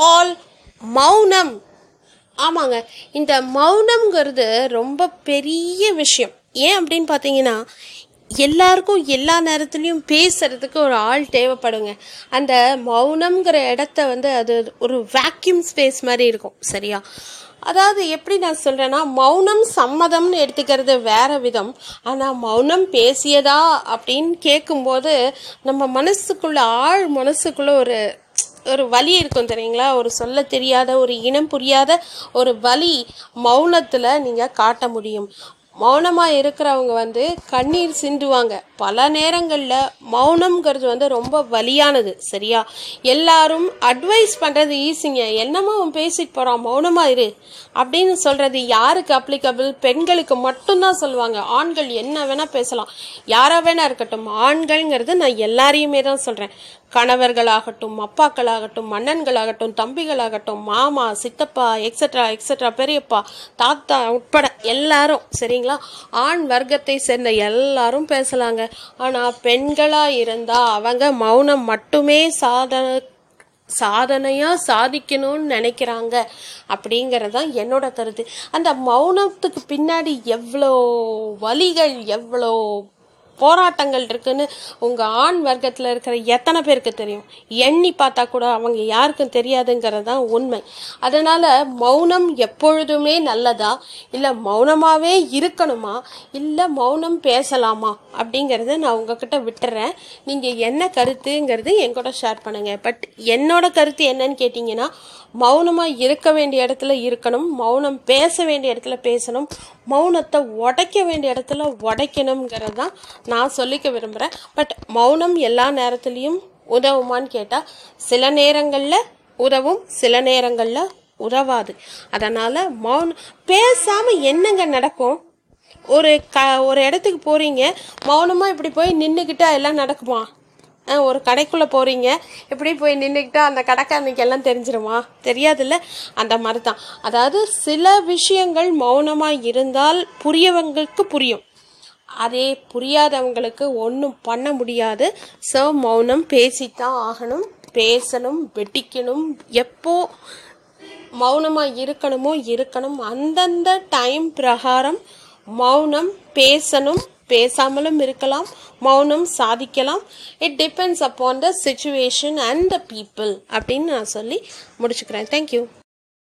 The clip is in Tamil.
ஆல் மௌனம். ஆமாங்க. இந்த மௌனம்ங்கிறது ரொம்ப பெரிய விஷயம். ஏன் அப்படின்னு பார்த்தீங்கன்னா எல்லாருக்கும் எல்லா நேரத்துலையும் பேசுறதுக்கு ஒரு ஆள் தேவைப்படுங்க. அந்த மௌனம்ங்கிற இடத்த வந்து அது ஒரு வேக்யூம் ஸ்பேஸ் மாதிரி இருக்கும். சரியா? அதாவது எப்படி நான் சொல்கிறேன்னா மௌனம் சம்மதம்னு எடுத்துக்கிறது வேற விதம். ஆனால் மௌனம் பேசியதா அப்படின்னு கேட்கும்போது நம்ம மனசுக்குள்ள ஆழ் மனசுக்குள்ள ஒரு ஒரு வலி இருக்கும் தெரியுங்களா? ஒரு சொல்ல தெரியாத ஒரு இனம் புரியாத ஒரு வலி மௌனத்தில் நீங்கள் காட்ட முடியும். மௌனமாக இருக்கிறவங்க வந்து கண்ணீர் சிந்துவாங்க. பல நேரங்களில் மௌனம்ங்கிறது வந்து ரொம்ப வலியானது சரியா? எல்லாரும் அட்வைஸ் பண்ணுறது ஈஸிங்க என்னமோ அவன் பேசிட்டு போகிறான் மௌனமாக இரு. அப்படின்னு சொல்கிறது யாருக்கு அப்ளிகபிள் பெண்களுக்கு மட்டும்தான் சொல்லுவாங்க. ஆண்கள் என்ன வேணால் பேசலாம். யாராக வேணா இருக்கட்டும். ஆண்கள்ங்கிறது நான் எல்லாரையுமே தான் சொல்கிறேன் கணவர்களாகட்டும் அப்பாக்களாகட்டும் மன்னன்களாகட்டும் தம்பிகளாகட்டும் மாமா சித்தப்பா எக்ஸட்ரா எக்ஸட்ரா பெரியப்பா தாத்தா உட்பட எல்லாரும் சரிங்களா ஆண் வர்க்கத்தை சேர்ந்த எல்லாரும் பேசலாங்க. ஆனால் பெண்களாக இருந்தால் அவங்க மௌனம் மட்டுமே சாதனை சாதனையாக சாதிக்கணும்னு நினைக்கிறாங்க. அப்படிங்கிறது தான் என்னோட கருத்து. அந்த மௌனத்துக்கு பின்னாடி எவ்வளோ வலிகள் எவ்வளோ போராட்டங்கள் இருக்குன்னு உங்கள் ஆண் வர்க்கத்தில் இருக்கிற எத்தனை பேருக்கு தெரியும்? எண்ணி பார்த்தா கூட அவங்க யாருக்கும் தெரியாதுங்கிறது தான் உண்மை. அதனால் மௌனம் எப்பொழுதுமே நல்லதா? இல்லை மௌனமாகவே இருக்கணுமா? இல்லை மௌனம் பேசலாமா? அப்படிங்கிறத நான் உங்ககிட்ட விட்டுறேன். நீங்கள் என்ன கருத்துங்கிறது என்கூட ஷேர் பண்ணுங்கள் பட் என்னோட கருத்து என்னன்னு கேட்டிங்கன்னா மௌனமாக இருக்க வேண்டிய இடத்துல இருக்கணும் மௌனம் பேச வேண்டிய இடத்துல பேசணும் மௌனத்தை உடைக்க வேண்டிய இடத்துல உடைக்கணுங்கிறது தான் நான் சொல்லிக்க விரும்புகிறேன் பட் மௌனம் எல்லா நேரத்துலேயும் உதவுமான்னு கேட்டால் சில நேரங்களில் உதவும் சில நேரங்களில் உதவாது. அதனால் மௌனம் பேசாமல் என்னங்க நடக்கும்? ஒரு க ஒரு இடத்துக்கு போகிறீங்க மௌனமாக இப்படி போய் நின்றுக்கிட்டா எல்லாம் நடக்குமா? ஆ, ஒரு கடைக்குள்ளே போகிறீங்க இப்படி போய் நின்றுக்கிட்டா அந்த கடைக்காரனுக்கு எல்லாம் தெரிஞ்சிருமா? தெரியாதுல்ல? அந்த மாதிரி தான் அதாவது சில விஷயங்கள் மௌனமாக இருந்தால் புரியவங்களுக்கு புரியும். அதே புரியாதவங்களுக்கு ஒன்றும் பண்ண முடியாது. ஸோ மௌனம் பேசித்தான் ஆகணும். பேசணும் வெட்டிக்கணும் எப்போ மௌனமாக இருக்கணுமோ இருக்கணும். அந்தந்த டைம் பிரகாரம் மௌனம் பேசணும். பேசாமலும் இருக்கலாம். மௌனம் சாதிக்கலாம். It depends upon the situation and the people அப்படின்னு நான் சொல்லி முடிச்சுக்கிறேன். தேங்க்யூ